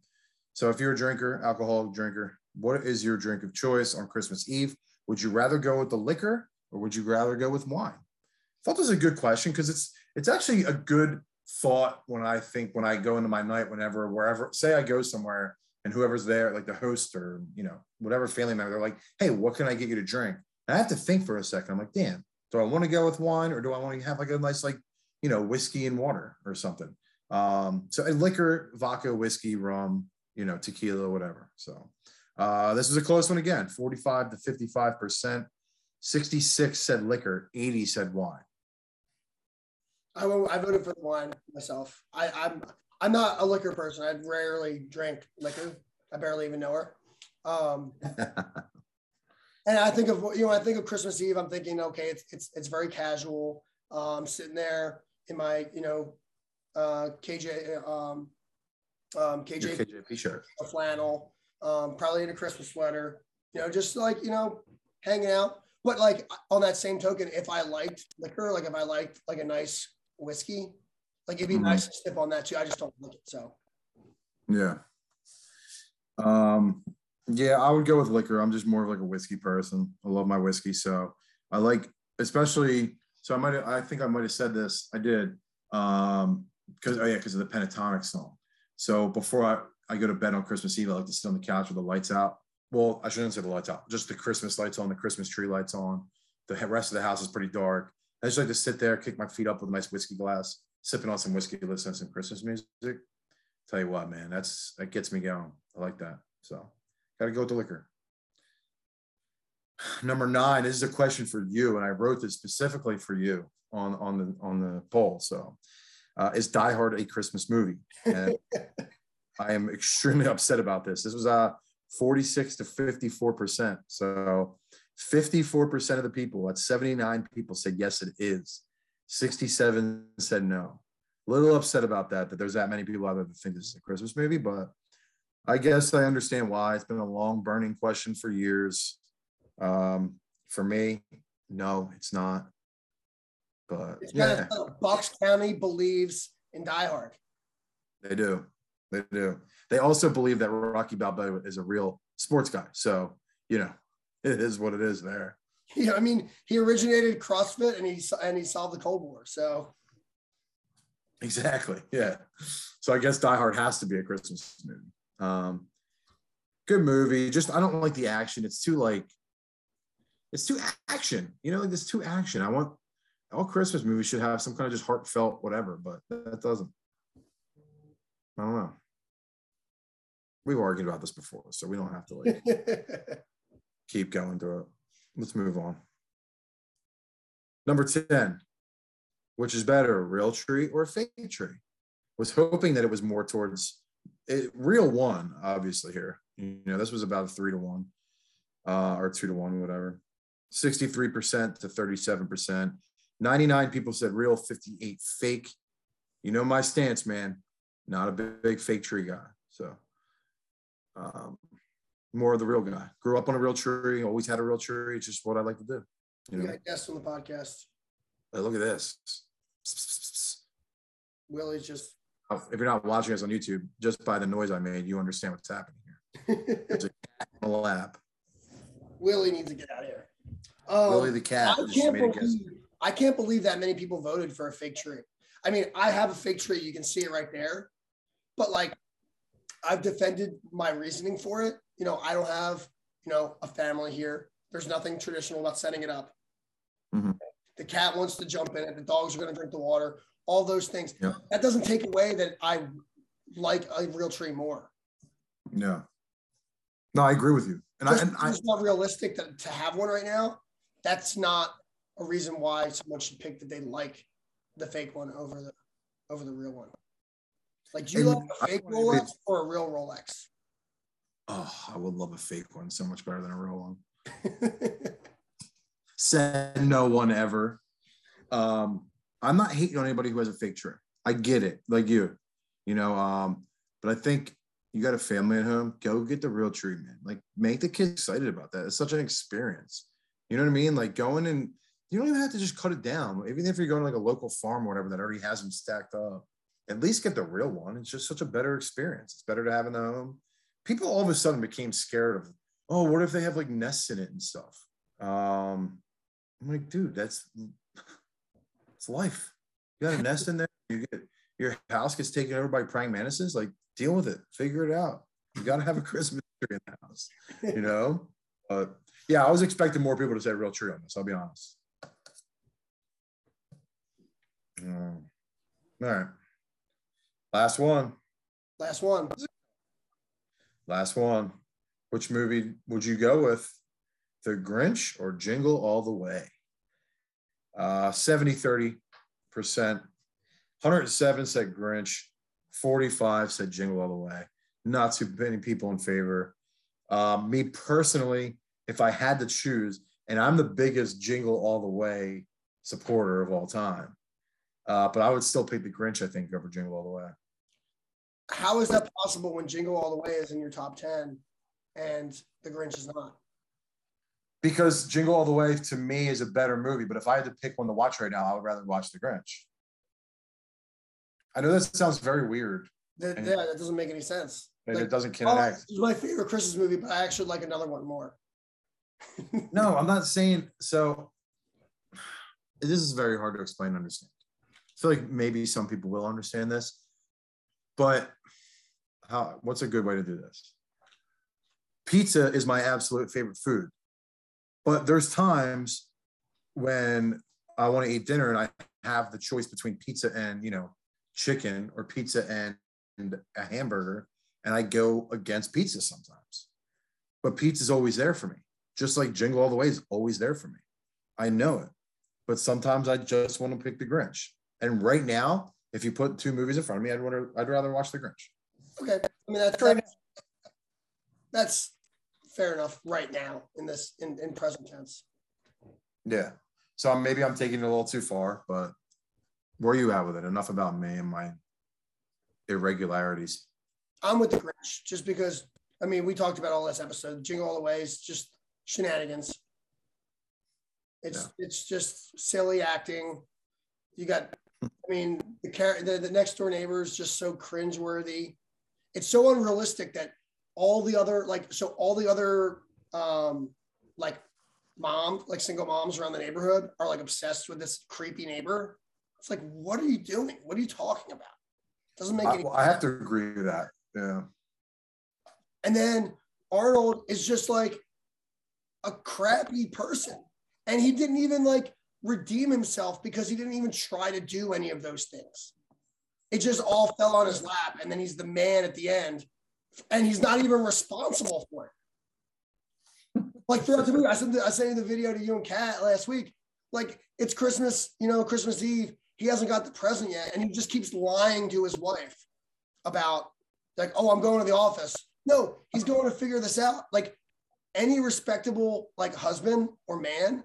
so if you're a drinker, alcoholic drinker, what is your drink of choice on Christmas Eve? Would you rather go with the liquor or would you rather go with wine? I thought this was a good question because it's it's actually a good thought when I think when I go into my night, whenever wherever say I go somewhere and whoever's there, like the host or you know whatever family member, they're like, "Hey, what can I get you to drink?" And I have to think for a second. I'm like, damn, Do I want to go with wine or do I want to have like a nice like you know whiskey and water or something? Um, so a liquor, vodka, whiskey, rum, you know, tequila, whatever. So uh, this was a close one again, 45 to 55 percent. 66 said liquor, 80 said wine. I, I voted for the wine myself. I, I'm I'm not a liquor person. I rarely drink liquor. I barely even know her. Um, <laughs> and I think of you know I think of Christmas Eve. I'm thinking okay, it's it's it's very casual. Um, sitting there in my you know uh, KJ um, um, KJ KJP shirt, a flannel, um, probably in a Christmas sweater. You know, just like you know, hanging out. But like on that same token, if I liked liquor, like if I liked like a nice whiskey, like it'd be mm-hmm. nice to sip on that too. I just don't like it. So yeah. Um yeah, I would go with liquor. I'm just more of like a whiskey person. I love my whiskey. So I like especially so I might I think I might have said this. I did. Um because oh yeah, because of the pentatonic song. So before I, I go to bed on Christmas Eve, I like to sit on the couch with the lights out. Well, I shouldn't say the lights out, just the Christmas lights on, the Christmas tree lights on. The rest of the house is pretty dark. I just like to sit there, kick my feet up with a nice whiskey glass, sipping on some whiskey, listening to some Christmas music. Tell you what, man, that's that gets me going. I like that. So gotta go with the liquor. Number nine, this is a question for you, and I wrote this specifically for you on on the on the poll. So, uh, is Die Hard a Christmas movie? And <laughs> I am extremely upset about this. This was uh 46 to 54 percent. So 54% of the people, that's 79 people, said yes, it is. 67 said no. A little upset about that, that there's that many people out there that think this is a Christmas movie, but I guess I understand why. It's been a long burning question for years. Um, for me, no, it's not. But it's yeah. Bucks County believes in Die Hard. They do. They do. They also believe that Rocky Balboa is a real sports guy. So, you know, <laughs> it is what it is there. Yeah, I mean, he originated CrossFit and he and he solved the Cold War. So exactly, yeah. So I guess Die Hard has to be a Christmas movie. Um, good movie. Just I don't like the action. It's too like it's too action. You know, like it's too action. I want all Christmas movies should have some kind of just heartfelt whatever, but that doesn't. I don't know. We've argued about this before, so we don't have to like <laughs> keep going through it. Let's move on. Number 10, which is better, a real tree or a fake tree? Was hoping that it was more towards it, real one, obviously, here. You know, this was about a three to one uh, or two to one, whatever. 63% to 37%. 99 people said real, 58 fake. You know my stance, man. Not a big, big fake tree guy. So um, more of the real guy. Grew up on a real tree, always had a real tree. It's just what I like to do. You know? guest on the podcast. Hey, look at this. <sniffs> Willie's just. Oh, if you're not watching us on YouTube, just by the noise I made, you understand what's happening here. <laughs> There's a cat in the lap. Willie needs to get out of here. Um, Willie the cat. I can't, believe, I can't believe that many people voted for a fake tree. I mean, I have a fake tree. You can see it right there. But like, I've defended my reasoning for it you know, I don't have, you know, a family here. There's nothing traditional about setting it up. Mm-hmm. The cat wants to jump in it. The dogs are going to drink the water. All those things. Yeah. That doesn't take away that I like a real tree more. Yeah. No, I agree with you. And I, and it's not realistic to, to have one right now. That's not a reason why someone should pick that they like the fake one over the over the real one. Like, do you like a fake Rolex or a real Rolex? Oh, I would love a fake one so much better than a real one. <laughs> Said no one ever. Um, I'm not hating on anybody who has a fake tree. I get it, like you, you know. Um, but I think you got a family at home, go get the real tree, man. Like make the kids excited about that. It's such an experience. You know what I mean? Like going and you don't even have to just cut it down. Even if you're going to like a local farm or whatever that already has them stacked up, at least get the real one. It's just such a better experience. It's better to have in the home people all of a sudden became scared of, oh, what if they have like nests in it and stuff? Um, I'm like, dude, that's it's life. You got a nest in there. You get your house gets taken over by praying mantises. Like, deal with it. Figure it out. You got to have a Christmas tree in the house. You know. But yeah, I was expecting more people to say real tree on this. I'll be honest. Mm. All right. Last one. Last one. Last one. Which movie would you go with? The Grinch or Jingle All the Way? Uh, 70 30%. 107 said Grinch. 45 said Jingle All the Way. Not too many people in favor. Uh, me personally, if I had to choose, and I'm the biggest Jingle All the Way supporter of all time, uh, but I would still pick the Grinch, I think, over Jingle All the Way. How is that possible when Jingle All the Way is in your top 10 and the Grinch is not? Because Jingle All the Way to me is a better movie, but if I had to pick one to watch right now, I would rather watch The Grinch. I know that sounds very weird. That, yeah, that doesn't make any sense. And Like, it doesn't Oh, connect. it's my favorite Christmas movie, but I actually like another one more. No, I'm not saying so. This is very hard to explain and understand. I feel like maybe some people will understand this, but how? What's a good way to do this? Pizza is my absolute favorite food, but there's times when I want to eat dinner and I have the choice between pizza and you know chicken or pizza and, and a hamburger, and I go against pizza sometimes. But pizza's always there for me just like Jingle All the Way is always there for me. I know it, but sometimes I just want to pick the Grinch. And right now, if you put two movies in front of me, I'd want to. I'd rather watch the Grinch. Okay. I mean, that's, that's, that's fair enough right now in this, in, in present tense. Yeah. So maybe I'm taking it a little too far, but where are you at with it? Enough about me and my irregularities. I'm with the Grinch just because, I mean, we talked about all this episode. Jingle All the Way is just shenanigans. It's it's just silly acting. You got, I mean, the car- the, the next door neighbor is just so cringeworthy. It's so unrealistic that all the other like so all the other um like mom like single moms around the neighborhood are like obsessed with this creepy neighbor. It's like, what are you doing? What are you talking about? Doesn't make I, any. well, I have to agree with that. Yeah. And then Arnold is just like a crappy person. And he didn't even like redeem himself because he didn't even try to do any of those things. It just all fell on his lap. And then he's the man at the end. And he's not even responsible for it. Like throughout the movie, I sent, the, I sent the video to you and Kat last week. Like it's Christmas, you know, Christmas Eve. He hasn't got the present yet. And he just keeps lying to his wife about like, oh, I'm going to the office. No, he's going to figure this out. Like any respectable like husband or man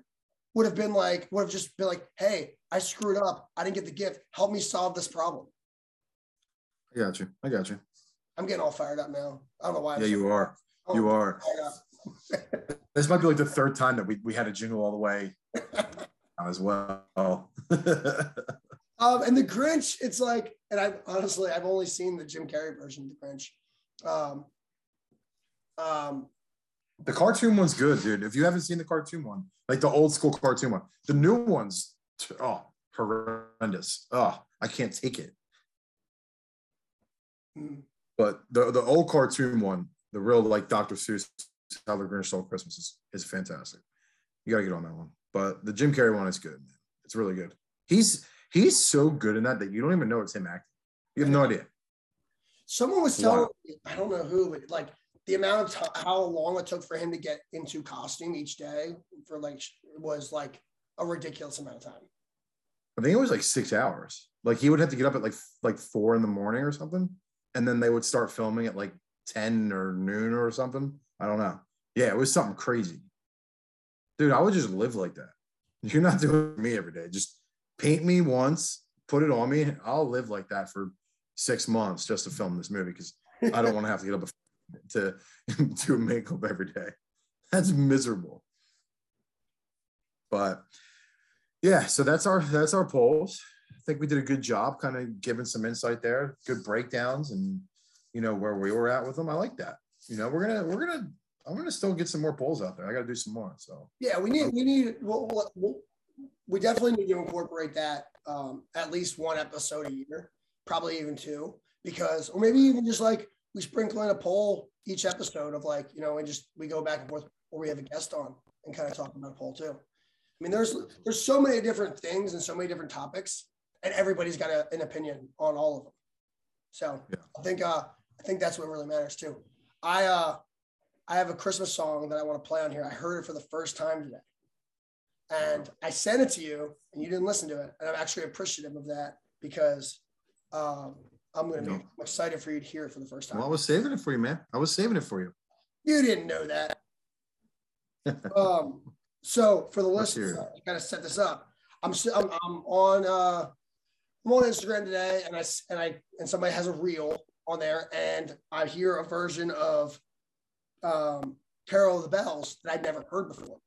would have been like, would have just been like, hey, I screwed up. I didn't get the gift. Help me solve this problem. I got you. I got you. I'm getting all fired up now. I don't know why. I'm Yeah, you are. Oh, You are. <laughs> This might be like the third time that we, we had a jingle all the way <laughs> as well. <laughs> Um, and the Grinch, it's like, and I honestly, I've only seen the Jim Carrey version of the Grinch. Um, um, The cartoon one's good, dude. If you haven't seen the cartoon one, like the old school cartoon one, the new one's oh horrendous. Oh, I can't take it. mm, But the the old cartoon one, the real like Dr. Seuss, How the Grinch Stole Christmas is, is fantastic. You gotta get on that one. But the Jim Carrey one is good, man. It's really good. He's he's so good in that that you don't even know it's him acting. You have no idea. someone was telling Wow. me, I don't know who, but like the amount of time, how long it took for him to get into costume each day for like was like a ridiculous amount of time. I think it was like six hours. Like he would have to get up at like like four in the morning or something, and then they would start filming at like ten or noon or something. I don't know. Yeah, it was something crazy, dude. I would just live like that. <laughs> You're not doing me every day. Just paint me once, put it on me. I'll live like that for six months just to film this movie because I don't want to have to get up to <laughs> do makeup every day. That's miserable. But yeah, so that's our that's our polls. I think we did a good job, kind of giving some insight there, good breakdowns, and you know where we were at with them. I like that. You know, we're gonna we're gonna I'm gonna still get some more polls out there. I got to do some more. So Yeah, we need we need we'll, we'll- we'll- we definitely need to incorporate that um, at least one episode a year, probably even two, because or maybe even just like we sprinkle in a poll each episode of like you know and just we go back and forth or we have a guest on and kind of talk about a poll too. I mean, there's there's so many different things and so many different topics, and everybody's got a, an opinion on all of them. So Yeah. I think uh, I think that's what really matters too. I uh, I have a Christmas song that I want to play on here. I heard it for the first time today, and I sent it to you, and you didn't listen to it, and I'm actually appreciative of that because um, I'm gonna be No. I'm excited for you to hear it for the first time. Well, I was saving it for you, man. I was saving it for you. You didn't know that. <laughs> um, so for the listeners. I gotta set this up. I'm I'm, I'm on uh, I'm on Instagram today, and I and I and somebody has a reel on there, and I hear a version of um, "Carol of the Bells" that I'd never heard before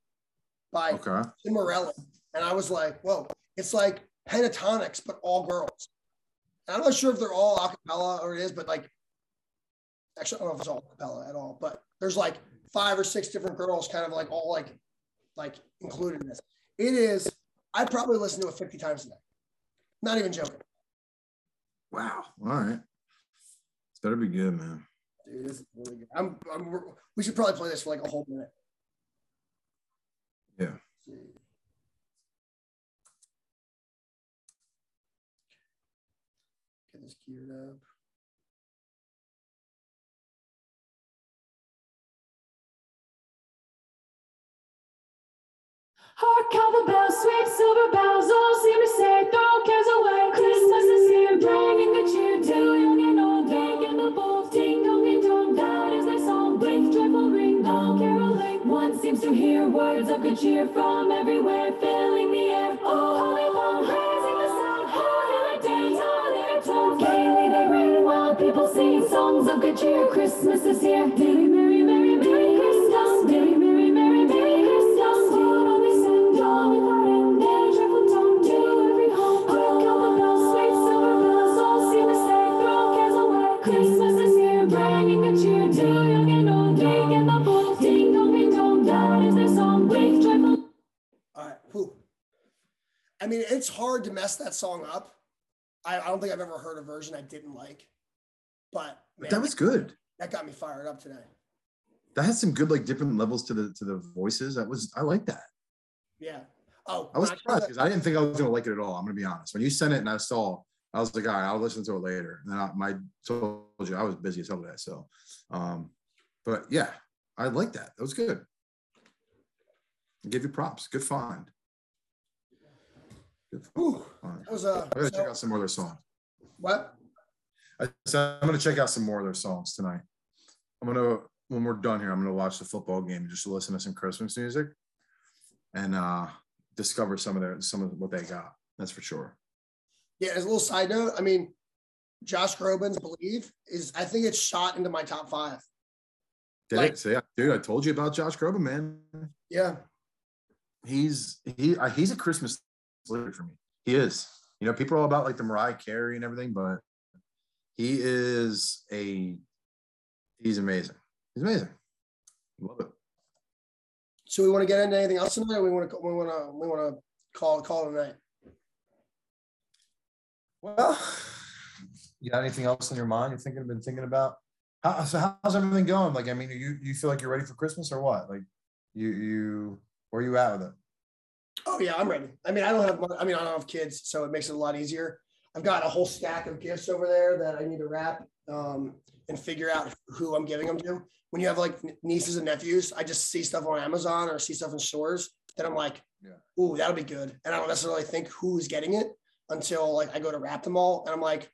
by Okay. Tim Morelli, and I was like, "Whoa!" It's like Pentatonix, but all girls. I'm not sure if they're all a cappella or it is, but like, actually, I don't know if it's all a cappella at all. But there's like five or six different girls, kind of like all like, like included in this. It is. I probably listen to it 50 times a day. Not even joking, Wow. All right. It's better be good, man. dude. This is really good. I'm, I'm. We should probably play this for like a whole minute. Yeah. This up. Hark how the bells, sweet silver bells, all seem to say, throw cares away. Christmas is here, bringing good cheer to young and old. Young and the bold, ding dong and dong, that is their song. With joyful ring, all caroling. One seems to hear words of good cheer from everywhere, filling the air. Oh, holy long, sing songs of good cheer. Christmas is here. Merry, merry, merry, merry Christmas. Merry, merry, merry, merry Christmas. Holy send all without end their joyful tone to every home. Hark how the bells, sweet silver bells, all to say, throw cares away. Christmas is here, bringing good cheer to young and old. Young and the bold, ding dong, ding dong, that is their song. With joyful All right. Whew. I mean, it's hard to mess that song up. I don't think I've ever heard a version I didn't like, but man, That was good. that got me fired up today. That had some good, like, different levels to the to the voices. That was, I like that. Yeah. Oh, I was surprised because I didn't think I was gonna like it at all. I'm gonna be honest. When you sent it and I saw, I was like, all right, I'll listen to it later. And then I, my told you I was busy as hell today. So, um, but yeah, I like that. That was good. I give you props. Good find. Good find. that was uh, I gotta so- check out some their songs. what? I, so I'm gonna check out some more of their songs tonight. I'm gonna when we're done here, I'm gonna watch the football game and just listen to some Christmas music and uh discover some of their some of what they got. That's for sure. Yeah, as a little side note, I mean, Josh Groban's "Believe" is I think it's shot into my top five. Did Like- it? So yeah, dude, I told you about Josh Groban, man. Yeah, He's he uh, he's a Christmas leader for me. He is. You know, people are all about like the Mariah Carey and everything, but he is a he's amazing. He's amazing. Love it. so we want to get into anything else tonight? Or we want to we want to we want to call call it a night. Well, you got anything else in your mind you're thinking been thinking about? How, so how's everything going? Like, I mean, you you feel like you're ready for Christmas or what? Like, you you where you at with it? Oh yeah, I'm ready. I mean, I don't have I mean, I don't have kids, so it makes it a lot easier. I've got a whole stack of gifts over there that I need to wrap um, and figure out who I'm giving them to. When you have like nieces and nephews, I just see stuff on Amazon or see stuff in stores that I'm like, Yeah. "Ooh, that'll be good," and I don't necessarily think who's getting it until like I go to wrap them all, and I'm like,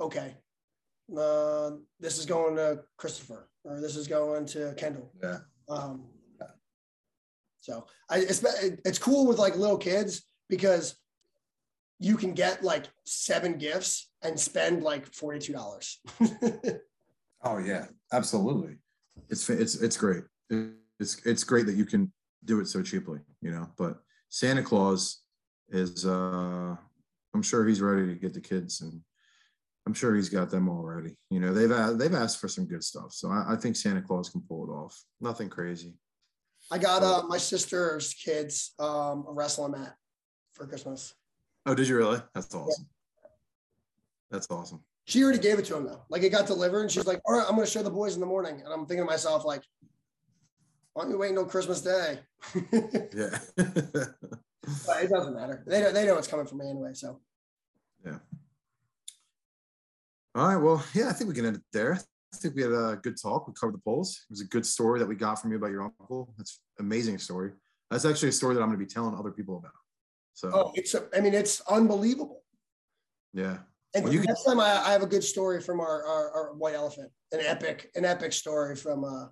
"Okay, uh, this is going to Christopher or this is going to Kendall." Yeah. Um, so I it's it's cool with like little kids because you can get like seven gifts and spend like forty two dollars. <laughs> Oh yeah, absolutely. It's it's it's great. It's it's great that you can do it so cheaply, you know. But Santa Claus is uh I'm sure he's ready to get the kids and I'm sure he's got them already. You know, they've a- they've asked for some good stuff. So I, I think Santa Claus can pull it off. Nothing crazy. I got uh, my sister's kids um, a wrestling mat for Christmas. Oh, did you really? That's awesome. That's awesome. She already gave it to him though. Like it got delivered, and she's like, "All right, I'm going to show the boys in the morning." And I'm thinking to myself, like, "Why don't you wait until Christmas Day?" <laughs> but Yeah. it doesn't matter. They know, they know it's coming from me anyway. So Yeah. All right. Well, yeah, I think we can end it there. I think we had a good talk. We covered the polls. It was a good story that we got from you about your uncle. That's amazing story. That's actually a story that I'm going to be telling other people about. So, Oh, it's a, I mean, it's unbelievable. yeah. And Well, you can- next time I, I have a good story from our, our, our white elephant, an epic, an epic story from uh,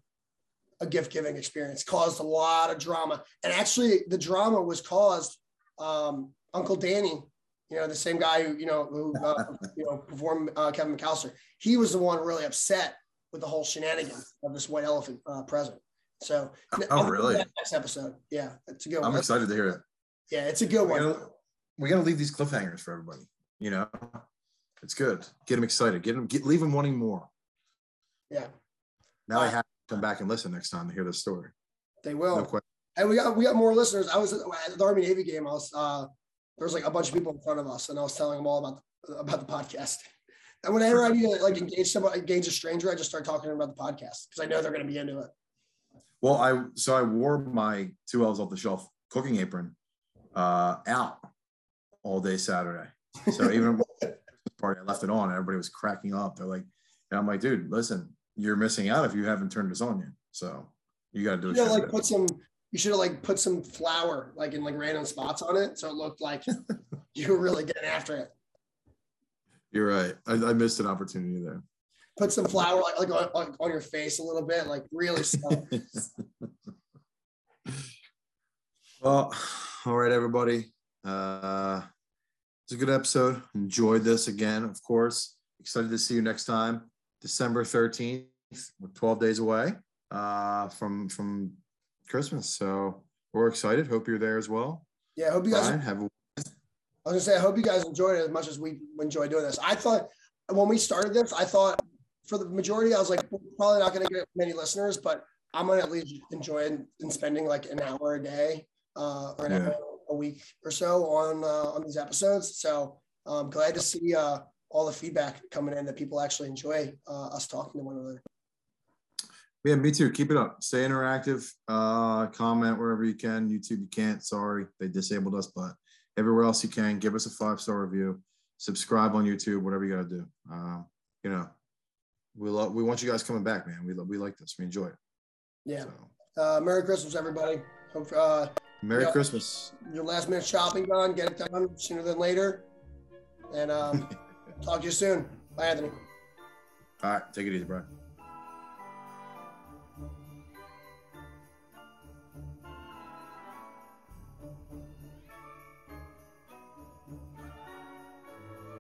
a gift giving experience caused a lot of drama. And actually, the drama was caused um, Uncle Danny, you know, the same guy who you know who uh, <laughs> you know performed uh, Kevin McAllister. He was the one really upset with the whole shenanigans of this white elephant uh, present. So, Oh, really? Next episode, yeah, it's a good one. I'm excited to hear it. Yeah, it's a good We one. gotta, we gotta leave these cliffhangers for everybody. You know, it's good. Get them excited. Get them. Get leave them wanting more. Yeah, Now I have to come back and listen next time to hear the story. they will. No. And we got we got more listeners. I was at the Army Navy game. I was uh there was like a bunch of people in front of us, and I was telling them all about the, about the podcast. And whenever I need to like engage somebody, engage a stranger, I just start talking to them about the podcast because I know they're going to be into it. Well, I so I wore my two L's off the shelf cooking apron uh, out all day Saturday. So even party, I left it on. Everybody was cracking up. They're like, and I'm like, dude, listen, you're missing out if you haven't turned this on yet. So you got to do You it. know, like put some. You should have like put some flour like in like random spots on it, so it looked like <laughs> you were really getting after it. You're right. I, I missed an opportunity there. Put some flour like, like on, on, on your face a little bit, like really <laughs> well, all right, everybody. Uh, it's a good episode. Enjoyed this again, of course. Excited to see you next time, December 13th. We're 12 days away uh, from from Christmas. So we're excited. Hope you're there as well. Yeah, hope you guys. Brian, have a I was gonna say, I hope you guys enjoyed it as much as we enjoy doing this. I thought when we started this, I thought for the majority, I was like, probably not gonna get many listeners, but I'm gonna at least enjoy and spending like an hour a day uh, or an Yeah. hour a week or so on uh, on these episodes. So I'm glad to see uh, all the feedback coming in that people actually enjoy uh, us talking to one another. Yeah, me too. Keep it up. Stay interactive. Uh, comment wherever you can. YouTube, you can't. Sorry, they disabled us, but everywhere else you can. Give us a five star review. Subscribe on YouTube. Whatever you got to do. Um, you know, we love. We want you guys coming back, man. We lo- we like this. We enjoy it. Yeah. So, Uh, Merry Christmas, everybody. Hope uh, Merry. Christmas. your last minute shopping done. Get it done sooner than later. And um, <laughs> talk to you soon. Bye, Anthony. All right, take it easy, Brian.